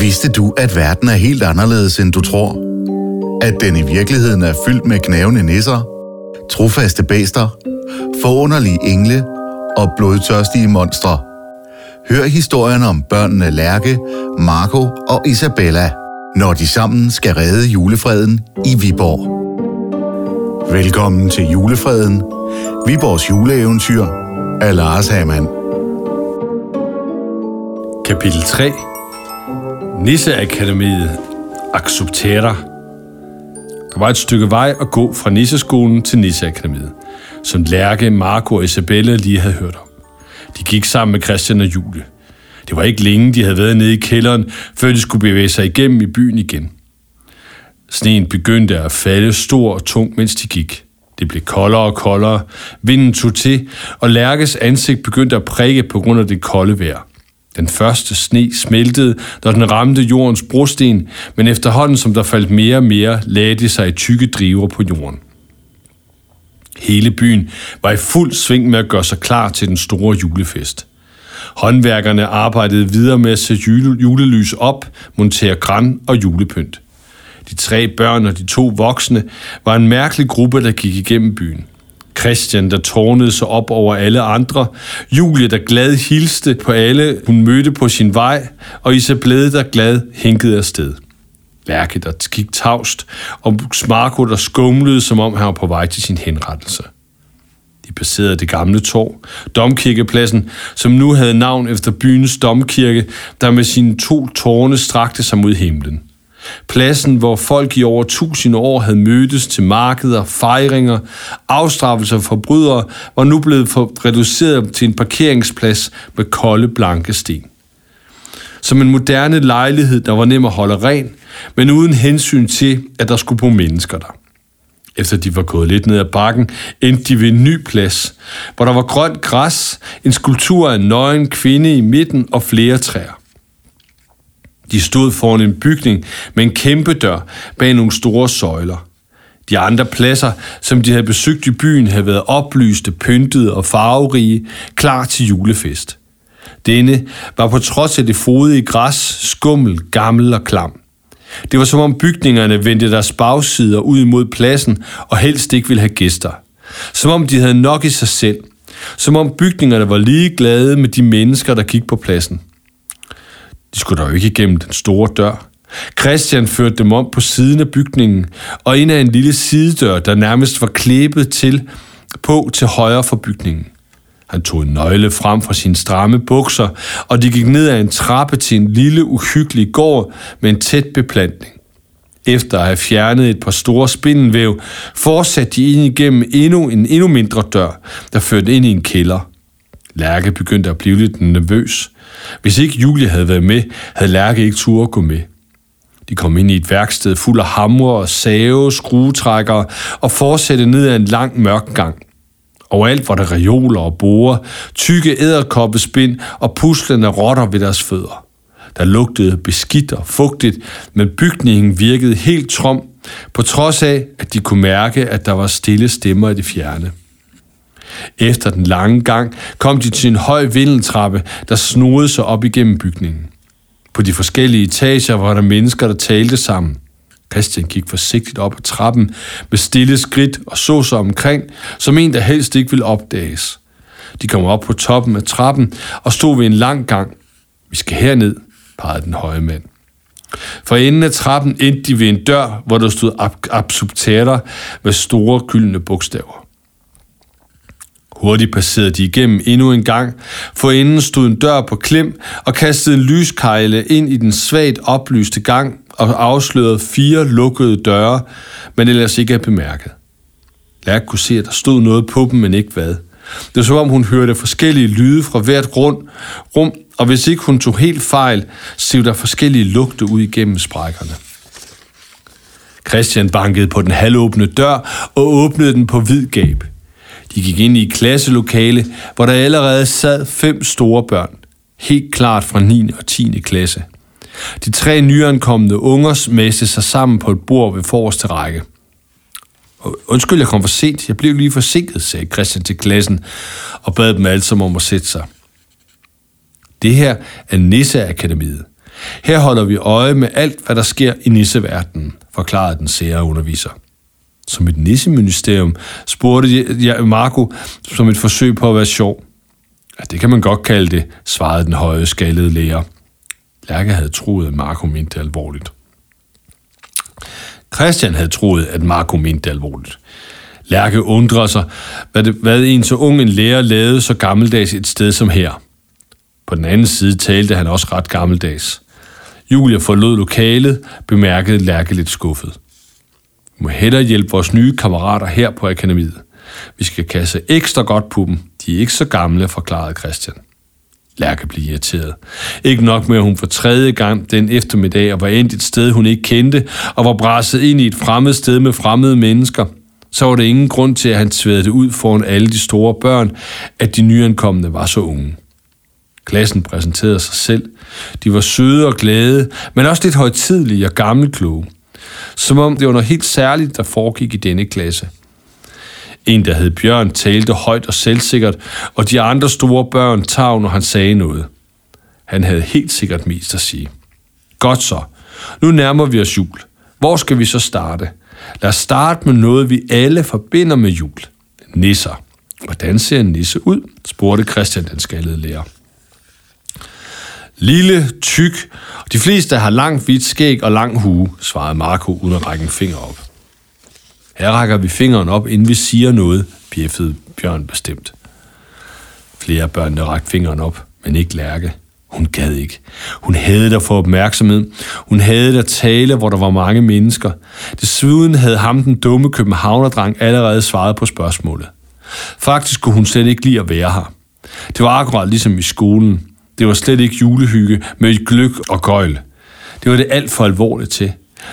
Vidste du, at verden er helt anderledes, end du tror? At den i virkeligheden er fyldt med knævende nisser, trofaste bæster, forunderlige engle og blodtørstige monstre. Hør historien om børnene Lærke, Marco og Isabella, når de sammen skal redde julefreden i Viborg. Velkommen til julefreden, Viborgs juleeventyr af Lars Hamann. Kapitel 3 Nisseakademiet accepterer. Der var et stykke vej at gå fra Nisseskolen til Nisseakademiet, som Lærke, Marco og Isabella lige havde hørt om. De gik sammen med Christian og Julie. Det var ikke længe, de havde været nede i kælderen, før de skulle bevæge sig igennem i byen igen. Sneen begyndte at falde stor og tung, mens de gik. Det blev koldere og koldere, vinden tog til, og Lærkes ansigt begyndte at prikke på grund af det kolde vejr. Den første sne smeltede, da den ramte jordens brosten, men efterhånden som der faldt mere og mere, lagde det sig i tykke driver på jorden. Hele byen var i fuld sving med at gøre sig klar til den store julefest. Håndværkerne arbejdede videre med at sætte julelys op, montere græn og julepynt. De tre børn og de to voksne var en mærkelig gruppe, der gik igennem byen. Christian, der tårnede sig op over alle andre, Julie, der glad hilste på alle, hun mødte på sin vej, og Isabelle, der glad hænkede afsted. Lærke, der gik tavst, og Smarko, der skumlede, som om han var på vej til sin henrettelse. De passerede det gamle torv, domkirkepladsen, som nu havde navn efter byens domkirke, der med sine to tårne strakte sig mod himlen. Pladsen, hvor folk i over tusind år havde mødtes til markeder, fejringer, afstraffelser for forbrydere, var nu blevet for reduceret til en parkeringsplads med kolde, blanke sten. Som en moderne lejlighed, der var nem at holde ren, men uden hensyn til, at der skulle bo mennesker der. Efter de var gået lidt ned ad bakken, endte de ved en ny plads, hvor der var grønt græs, en skulptur af en nøgen kvinde i midten og flere træer. De stod foran en bygning med en kæmpe dør bag nogle store søjler. De andre pladser, som de havde besøgt i byen, havde været oplyste, pyntede og farverige, klar til julefest. Denne var på trods af det frodige græs, skummel, gammel og klam. Det var som om bygningerne vendte deres bagsider ud imod pladsen og helst ikke ville have gæster. Som om de havde nok i sig selv. Som om bygningerne var lige glade med de mennesker, der gik på pladsen. De skulle dog ikke igennem den store dør. Christian førte dem om på siden af bygningen, og ind af en lille sidedør, der nærmest var klæbet til på til højre for bygningen. Han tog en nøgle frem fra sine stramme bukser, og de gik ned ad en trappe til en lille, uhyggelig gård med en tæt beplantning. Efter at have fjernet et par store spindelvæv, fortsatte de ind igennem endnu en endnu mindre dør, der førte ind i en kælder. Lærke begyndte at blive lidt nervøs. Hvis ikke Julie havde været med, havde Lærke ikke tur at gå med. De kom ind i et værksted fuld af hamre, save, skruetrækkere og fortsatte ned ad en lang mørk gang. Overalt var der reoler og borer, tykke æderkoppespind og puslende rotter ved deres fødder. Der lugtede beskidt og fugtigt, men bygningen virkede helt trom, på trods af, at de kunne mærke, at der var stille stemmer i det fjerne. Efter den lange gang kom de til en høj vindeltrappe, der snodede sig op igennem bygningen. På de forskellige etager var der mennesker, der talte sammen. Christian gik forsigtigt op ad trappen med stille skridt og så sig omkring, som en, der helst ikke ville opdages. De kom op på toppen af trappen og stod ved en lang gang. Vi skal herned, pegede den høje mand. For enden af trappen endte de ved en dør, hvor der stod absubterer med store gyldne bogstaver. Hurtigt passerede de igennem endnu en gang, for inden stod en dør på klem og kastede en lyskejle ind i den svagt oplyste gang og afslørede fire lukkede døre, men ellers ikke er bemærket. Lærk kunne se, at der stod noget på dem, men ikke hvad. Det var som om hun hørte forskellige lyde fra hvert grund, rum, og hvis ikke hun tog helt fejl, sev der forskellige lugte ud igennem sprækkerne. Christian bankede på den halvåbne dør og åbnede den på hvid gab. De gik ind i et klasselokale, hvor der allerede sad fem store børn, helt klart fra 9. og 10. klasse. De tre nyankomne unger mæste sig sammen på et bord ved forreste række. Undskyld, jeg kom for sent. Jeg blev lige forsinket, sagde Christian til klassen, og bad dem alle sammen om at sætte sig. Det her er Nisseakademiet. Her holder vi øje med alt, hvad der sker i nisseverdenen, forklarede den sære underviser. Som et nisseministerium, spurgte jeg Marco som et forsøg på at være sjov. Ja, det kan man godt kalde det, svarede den høje skaldede lærer. Lærke havde troet, at Marco mente det alvorligt. Christian havde troet, at Marco mente det alvorligt. Lærke undrer sig, hvad, det, hvad en så ung en lærer lavede så gammeldags et sted som her. På den anden side talte han også ret gammeldags. Julia forlod lokalet, bemærkede Lærke lidt skuffet. Må hellere hjælpe vores nye kammerater her på akademiet. Vi skal kasse ekstra godt på dem. De er ikke så gamle, forklarede Christian. Lærke blev irriteret. Ikke nok med, at hun for tredje gang den eftermiddag og var endt et sted, hun ikke kendte, og var brasset ind i et fremmed sted med fremmede mennesker, så var der ingen grund til, at han tværede ud foran alle de store børn, at de nyankomne var så unge. Klassen præsenterede sig selv. De var søde og glade, men også lidt højtidlige og gammelkloge. Som om det var noget helt særligt, der foregik i denne klasse. En, der hed Bjørn, talte højt og selvsikkert, og de andre store børn tav, når han sagde noget. Han havde helt sikkert mest at sige. Godt så. Nu nærmer vi os jul. Hvor skal vi så starte? Lad os starte med noget, vi alle forbinder med jul. Nisser. Hvordan ser en nisse ud? spurgte Christian den skaldede lærer. Lille, tyk. De fleste har langt hvidt skæg og lang hue, svarede Marco uden at række en finger op. Her rækker vi fingeren op, inden vi siger noget, bjeffede Bjørn bestemt. Flere af børnene rakte fingeren op, men ikke Lærke. Hun gad ikke. Hun havde der for opmærksomhed. Hun havde at tale, hvor der var mange mennesker. Desuden havde ham den dumme københavnerdreng allerede svaret på spørgsmålet. Faktisk kunne hun slet ikke lide at være her. Det var akkurat ligesom i skolen. Det var slet ikke julehygge med gløk og gøjl. Det var det alt for alvorligt til.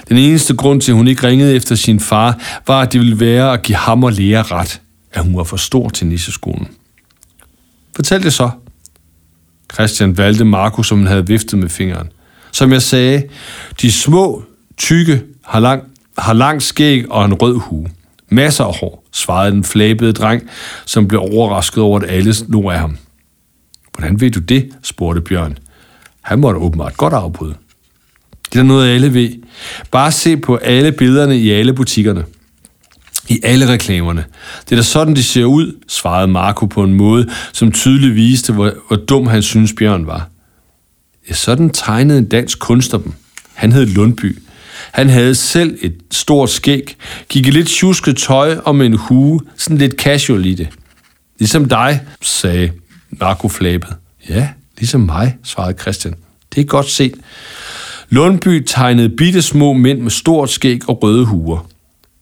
Den eneste grund til, at hun ikke ringede efter sin far, var, at det ville være at give ham og Lea ret, at hun var for stor til nisseskolen. Fortæl det så. Christian valgte Marco, som han havde viftet med fingeren. Som jeg sagde, de små, tykke, har lang, har lang skæg og en rød hue. Masser af hår, svarede den flabede dreng, som blev overrasket over, at alle lå af ham. Hvordan ved du det? spurgte Bjørn. Han måtte åbenbart godt afbryde. Det er noget, alle ved. Bare se på alle billederne i alle butikkerne. I alle reklamerne. Det er da sådan, de ser ud, svarede Marco på en måde, som tydeligt viste, hvor, hvor dum han synes Bjørn var. Ja, sådan tegnede en dansk kunstner dem. Han hed Lundby. Han havde selv et stort skæg, gik i lidt tjusket tøj og med en hue, sådan lidt casual i det. Ligesom dig, sagde Marco flabet. Ja, ligesom mig, svarede Christian. Det er godt set. Lundby tegnede bitte små mænd med stort skæg og røde huer.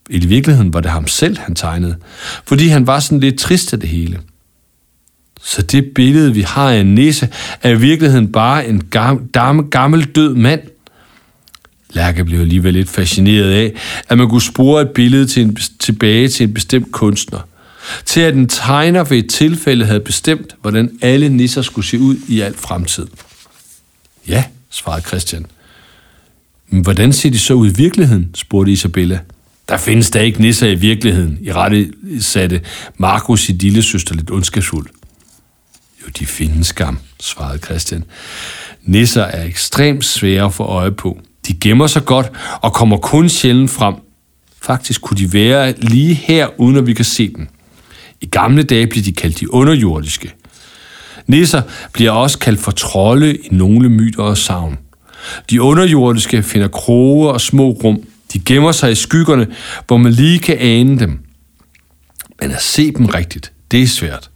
I virkeligheden var det ham selv, han tegnede, fordi han var sådan lidt trist af det hele. Så det billede, vi har af en nisse, er i virkeligheden bare en gammel, gammel død mand. Lærke blev alligevel lidt fascineret af, at man kunne spore et billede til en, tilbage til en bestemt kunstner. Til at en tegner ved et tilfælde havde bestemt, hvordan alle nisser skulle se ud i al fremtid. Ja, svarede Christian. Men hvordan ser de så ud i virkeligheden, spurgte Isabella. Der findes da ikke nisser i virkeligheden, i rette satte Markus i lille søster lidt ondskabsfuld. Jo, de findes skam, svarede Christian. Nisser er ekstremt svære at få øje på. De gemmer sig godt og kommer kun sjældent frem. Faktisk kunne de være lige her, uden at vi kan se dem. I gamle dage blev de kaldt de underjordiske. Nisser bliver også kaldt for trolde i nogle myter og savn. De underjordiske finder kroge og små rum. De gemmer sig i skyggerne, hvor man lige kan ane dem. Men at se dem rigtigt, det er svært.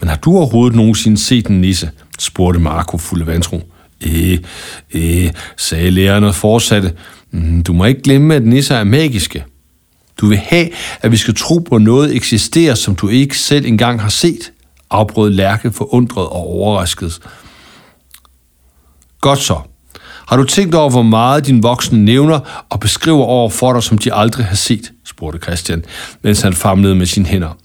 Men har du overhovedet nogensinde set en nisse? spurgte Marco fuld af vantro. Øh, øh, sagde læreren og fortsatte. Mm, du må ikke glemme, at nisser er magiske. Du vil have, at vi skal tro på, at noget eksisterer, som du ikke selv engang har set, afbrød Lærke forundret og overrasket. Godt så, har du tænkt over, hvor meget din voksne nævner og beskriver over for dig, som de aldrig har set? spurgte Christian, mens han famlede med sine hænder.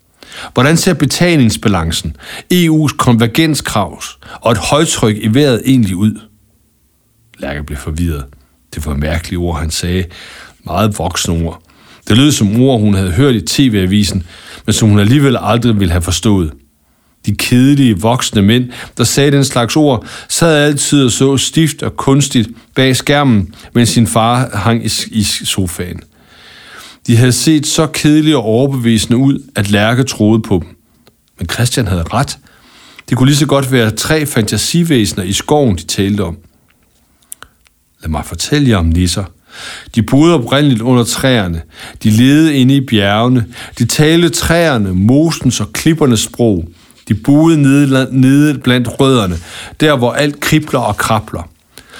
Hvordan ser betalingsbalancen, EU's konvergenskrav og et højtryk i vejret egentlig ud? Lærke blev forvirret. Det var mærkelige ord, han sagde. Meget voksne ord. Det lød som ord, hun havde hørt i tv-avisen, men som hun alligevel aldrig ville have forstået. De kedelige voksne mænd, der sagde den slags ord, sad altid og så stift og kunstigt bag skærmen, mens sin far hang i, i sofaen. De havde set så kedelige og overbevisende ud, at Lærke troede på dem. Men Christian havde ret. Det kunne lige så godt være tre fantasivæsener i skoven, de talte om. Lad mig fortælle jer om nisser. De boede oprindeligt under træerne. De levede inde i bjergene. De talte træerne, mosens og klippernes sprog. De boede nede, nede blandt rødderne, der hvor alt kribler og krabler.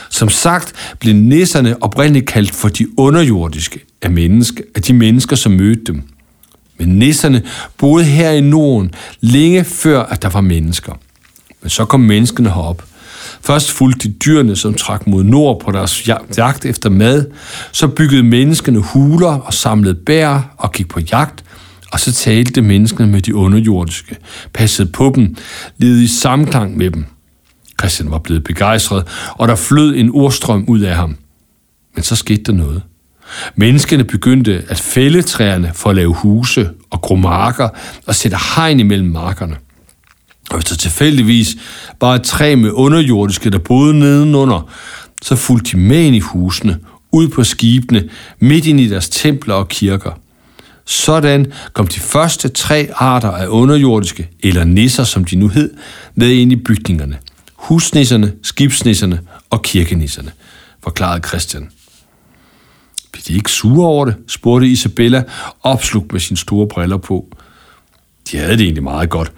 Som sagt blev nisserne oprindeligt kaldt for de underjordiske af, menneske, af de mennesker, som mødte dem. Men nisserne boede her i Norden længe før, at der var mennesker. Men så kom menneskene herop. Først fulgte de dyrene, som trak mod nord på deres jagt efter mad. Så byggede menneskene huler og samlede bær og gik på jagt. Og så talte menneskene med de underjordiske, passede på dem, levede i samklang med dem. Christian var blevet begejstret, og der flød en ordstrøm ud af ham. Men så skete der noget. Menneskene begyndte at fælde træerne for at lave huse og gro marker og sætte hegn imellem markerne. Og hvis der tilfældigvis var et træ med underjordiske, der boede nedenunder, så fulgte de med ind i husene, ud på skibene, midt ind i deres templer og kirker. Sådan kom de første tre arter af underjordiske, eller nisser som de nu hed, med ind i bygningerne. Husnisserne, skibsnisserne og kirkenisserne, forklarede Christian. Blev de ikke sure over det, spurgte Isabella, opslugt med sine store briller på. De havde det egentlig meget godt.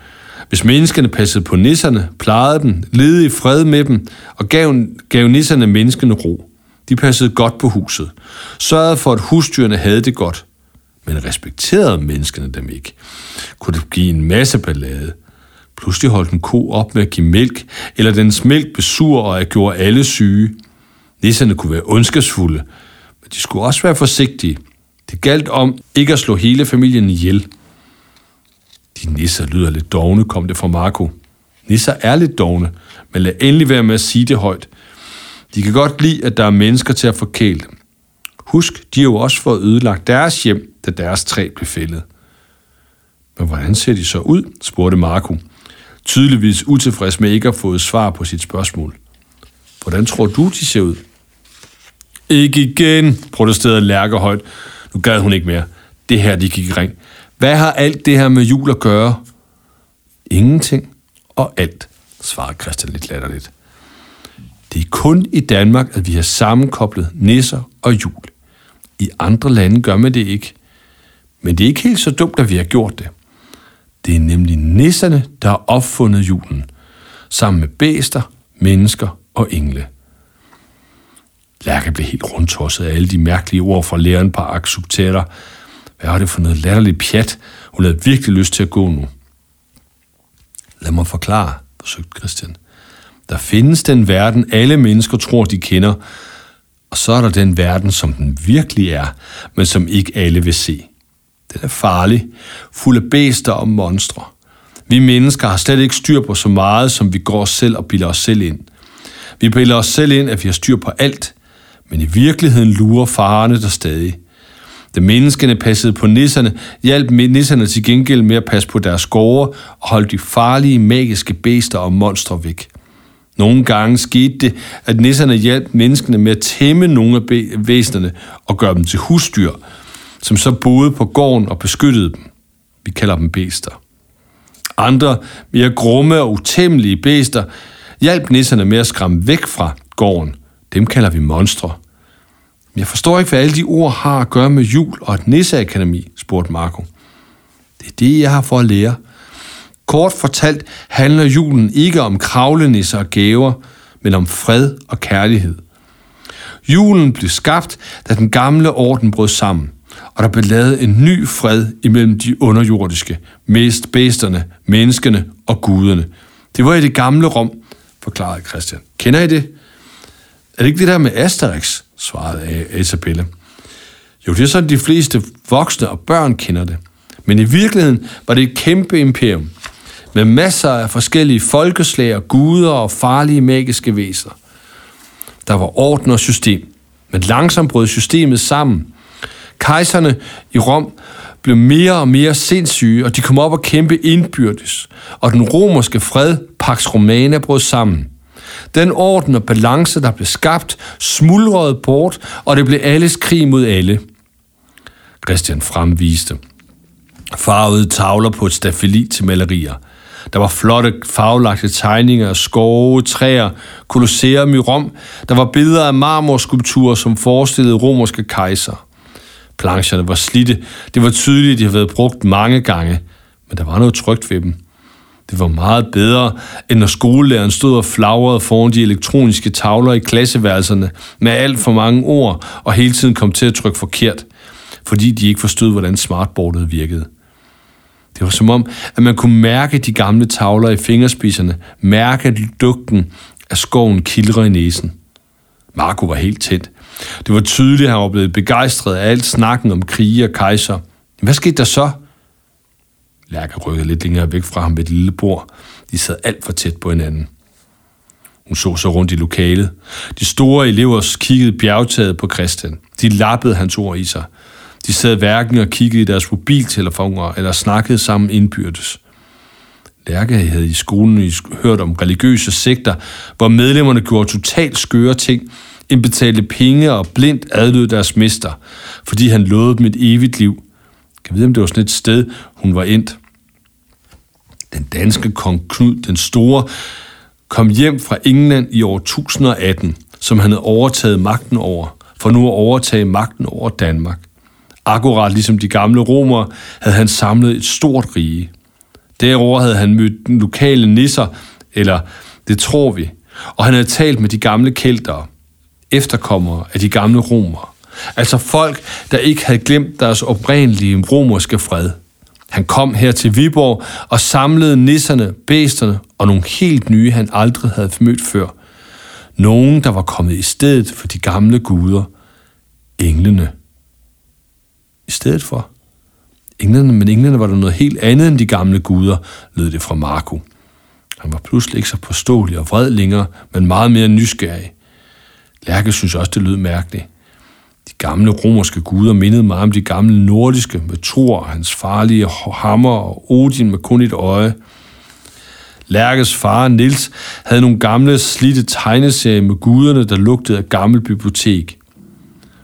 Hvis menneskene passede på nisserne, plejede dem, levede i fred med dem og gav, gav nisserne menneskene ro. De passede godt på huset, sørgede for, at husdyrene havde det godt, men respekterede menneskene dem ikke. Kunne det give en masse ballade. Pludselig holdt en ko op med at give mælk, eller dens mælk besur og gjorde alle syge. Nisserne kunne være ondskabsfulde, men de skulle også være forsigtige. Det galt om ikke at slå hele familien ihjel. De nisser lyder lidt dogne, kom det fra Marco. Nisser er lidt dogne, men lad endelig være med at sige det højt. De kan godt lide, at der er mennesker til at forkæle dem. Husk, de har jo også fået ødelagt deres hjem, da deres træ blev fældet. Men hvordan ser de så ud, spurgte Marco, tydeligvis utilfreds med ikke at få svar på sit spørgsmål. Hvordan tror du, de ser ud? Ikke igen, protesterede Lærke højt. Nu gad hun ikke mere. Det her, de gik i ring. Hvad har alt det her med jul at gøre? Ingenting og alt, svarer Christian lidt latterligt. Det er kun i Danmark, at vi har sammenkoblet nisser og jul. I andre lande gør man det ikke. Men det er ikke helt så dumt, at vi har gjort det. Det er nemlig nisserne, der har opfundet julen, sammen med bæster, mennesker og engle. Lærke blev helt rundtosset af alle de mærkelige ord fra læreren på Aksuptera. Hvad var det for noget latterligt pjat? Hun havde virkelig lyst til at gå nu. Lad mig forklare, forsøgte Christian. Der findes den verden, alle mennesker tror, de kender, og så er der den verden, som den virkelig er, men som ikke alle vil se. Den er farlig, fuld af bæster og monstre. Vi mennesker har slet ikke styr på så meget, som vi går selv og bilder os selv ind. Vi bilder os selv ind, at vi har styr på alt, men i virkeligheden lurer farerne der stadig. Da menneskene passede på nisserne, hjalp nisserne til gengæld med at passe på deres gårde og holde de farlige, magiske bæster og monstre væk. Nogle gange skete det, at nisserne hjalp menneskene med at tæmme nogle af væsenerne og gøre dem til husdyr, som så boede på gården og beskyttede dem. Vi kalder dem bæster. Andre, mere grumme og utæmmelige bæster, hjalp nisserne med at skræmme væk fra gården. Dem kalder vi monstre. Jeg forstår ikke, hvad alle de ord har at gøre med jul og et nisseakademi, spurgte Marco. Det er det, jeg har for at lære. Kort fortalt handler julen ikke om kravlenisser og gaver, men om fred og kærlighed. Julen blev skabt, da den gamle orden brød sammen, og der blev lavet en ny fred imellem de underjordiske, mest bæsterne, menneskene og guderne. Det var i det gamle Rom, forklarede Christian. Kender I det? Er det ikke det der med Asterix? Svarede Isabelle. Jo, det er sådan, de fleste voksne og børn kender det. Men i virkeligheden var det et kæmpe imperium, med masser af forskellige folkeslag og guder og farlige magiske væsener. Der var orden og system, men langsomt brød systemet sammen. Kejserne i Rom blev mere og mere sindssyge, og de kom op og kæmpe indbyrdes, og den romerske fred, Pax Romana, brød sammen. Den orden og balance, der blev skabt, smuldrede bort, og det blev alles krig mod alle. Christian fremviste farvede tavler på et stafeli til malerier. Der var flotte farvelagte tegninger af skove, træer, kolosseum i Rom. Der var billeder af marmorskulpturer, som forestillede romerske kejser. Plancherne var slidte. Det var tydeligt, at de havde været brugt mange gange, men der var noget trygt ved dem. Det var meget bedre, end når skolelæreren stod og flagrede foran de elektroniske tavler i klasseværelserne med alt for mange ord og hele tiden kom til at trykke forkert, fordi de ikke forstod, hvordan smartboardet virkede. Det var som om, at man kunne mærke de gamle tavler i fingerspidserne, mærke dugten af skoven kildre i næsen. Marco var helt tændt. Det var tydeligt, at han var blevet begejstret af alt snakken om krige og kejser. Hvad skete der så? Lærke rykkede lidt længere væk fra ham ved et lille bord. De sad alt for tæt på hinanden. Hun så sig rundt i lokalet. De store elever kiggede bjergtaget på Christian. De lappede hans ord i sig. De sad hverken og kiggede i deres mobiltelefoner eller snakkede sammen indbyrdes. Lærke havde i skolen hørt om religiøse sekter, hvor medlemmerne gjorde totalt skøre ting, indbetalte penge og blindt adlød deres mester, fordi han lovede dem et evigt liv. Kan vide, om det var sådan et sted, hun var endt. Den danske kong Knud den Store kom hjem fra England i år 1018, som han havde overtaget magten over, for nu at overtage magten over Danmark. Akkurat ligesom de gamle romere havde han samlet et stort rige. Derover havde han mødt den lokale nisser, eller det tror vi, og han havde talt med de gamle kældere, efterkommere af de gamle romere. Altså folk, der ikke havde glemt deres oprindelige romerske fred. Han kom her til Viborg og samlede nisserne, bæsterne og nogle helt nye, han aldrig havde mødt før. Nogen, der var kommet i stedet for de gamle guder. Englene i stedet for. Englene, men englene var der noget helt andet end de gamle guder, lød det fra Marco. Han var pludselig ikke så påståelig og vred længere, men meget mere nysgerrig. Lærke synes også, det lød mærkeligt. De gamle romerske guder mindede mig om de gamle nordiske med Thor og hans farlige hammer og Odin med kun et øje. Lærkes far, Nils, havde nogle gamle slidte tegneserier med guderne, der lugtede af gammel bibliotek.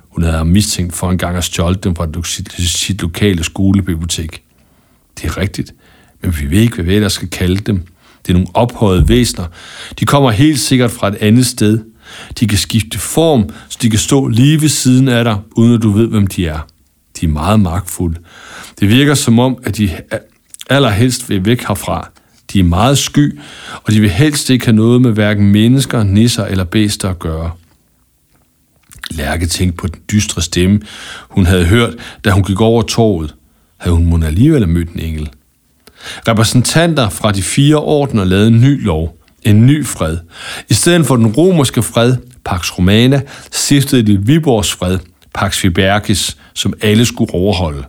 Hun havde ham mistænkt for en gang at stjåle dem fra sit, sit lokale skolebibliotek. Det er rigtigt, men vi ved ikke, hvad vi ellers skal kalde dem. Det er nogle ophøjede væsner. De kommer helt sikkert fra et andet sted. De kan skifte form, så de kan stå lige ved siden af dig, uden at du ved, hvem de er. De er meget magtfulde. Det virker som om, at de allerhelst vil væk herfra. De er meget sky, og de vil helst ikke have noget med hverken mennesker, nisser eller bæster at gøre. Lærke tænkte på den dystre stemme, hun havde hørt, da hun gik over torvet. Havde hun måske alligevel mødt en engel? Repræsentanter fra de fire ordner lavede en ny lov, en ny fred. I stedet for den romerske fred, Pax Romana, stiftede de Viborgs fred, Pax Vibergis, som alle skulle overholde.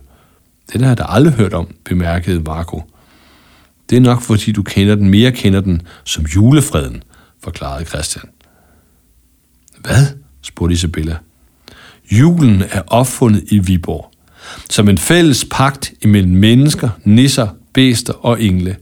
Den har jeg da aldrig hørt om, bemærkede Marco. Det er nok, fordi du kender den mere kender den som julefreden, forklarede Christian. Hvad? spurgte Isabella. Julen er opfundet i Viborg, som en fælles pagt imellem mennesker, nisser, bæster og engle.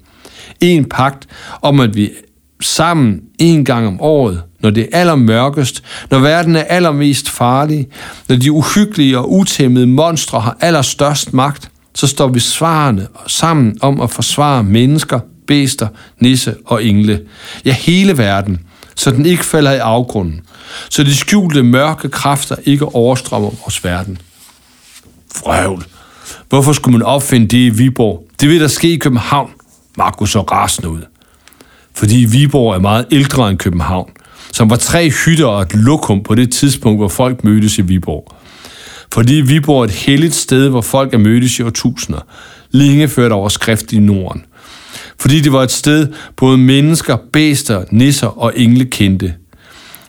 En pagt om, at vi sammen en gang om året, når det er allermørkest, når verden er allermest farlig, når de uhyggelige og utæmmede monstre har allerstørst magt, så står vi svarende sammen om at forsvare mennesker, bæster, nisse og engle. Ja, hele verden, så den ikke falder i afgrunden, så de skjulte mørke kræfter ikke overstrømmer vores verden. Frøvl. Hvorfor skulle man opfinde det i Viborg? Det vil der ske i København. Markus så rasende ud. Fordi Viborg er meget ældre end København, som var tre hytter og et lokum på det tidspunkt, hvor folk mødtes i Viborg. Fordi Viborg er et helligt sted, hvor folk er mødtes i årtusinder, længe før der var skrift i Norden. Fordi det var et sted, både mennesker, bæster, nisser og engle kendte.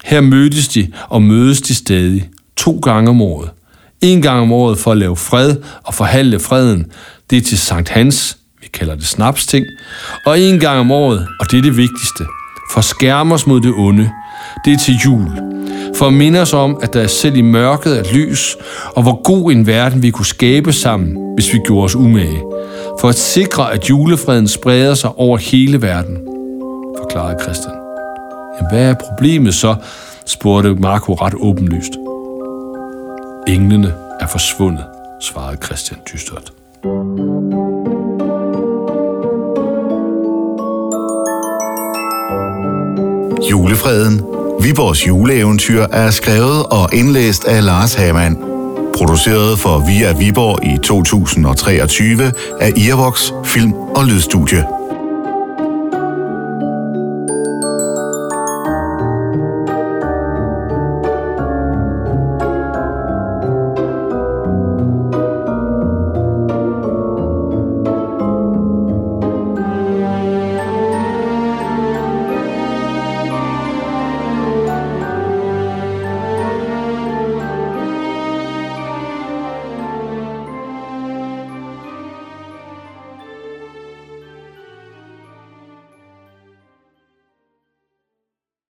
Her mødtes de og mødes de stadig, to gange om året. En gang om året for at lave fred og forhandle freden. Det er til Sankt Hans, kalder det snapsting. Og en gang om året, og det er det vigtigste, for skærme os mod det onde. Det er til jul. For at minde os om, at der selv i mørket er lys, og hvor god en verden vi kunne skabe sammen, hvis vi gjorde os umage. For at sikre, at julefreden spreder sig over hele verden, forklarede Christian. Jamen, hvad er problemet så, spurgte Marco ret åbenlyst. Englene er forsvundet, svarede Christian dystert. Julefreden, Viborgs juleeventyr, er skrevet og indlæst af Lars Hamann. Produceret for Via Viborg i 2023 af Irvox Film- og Lydstudie.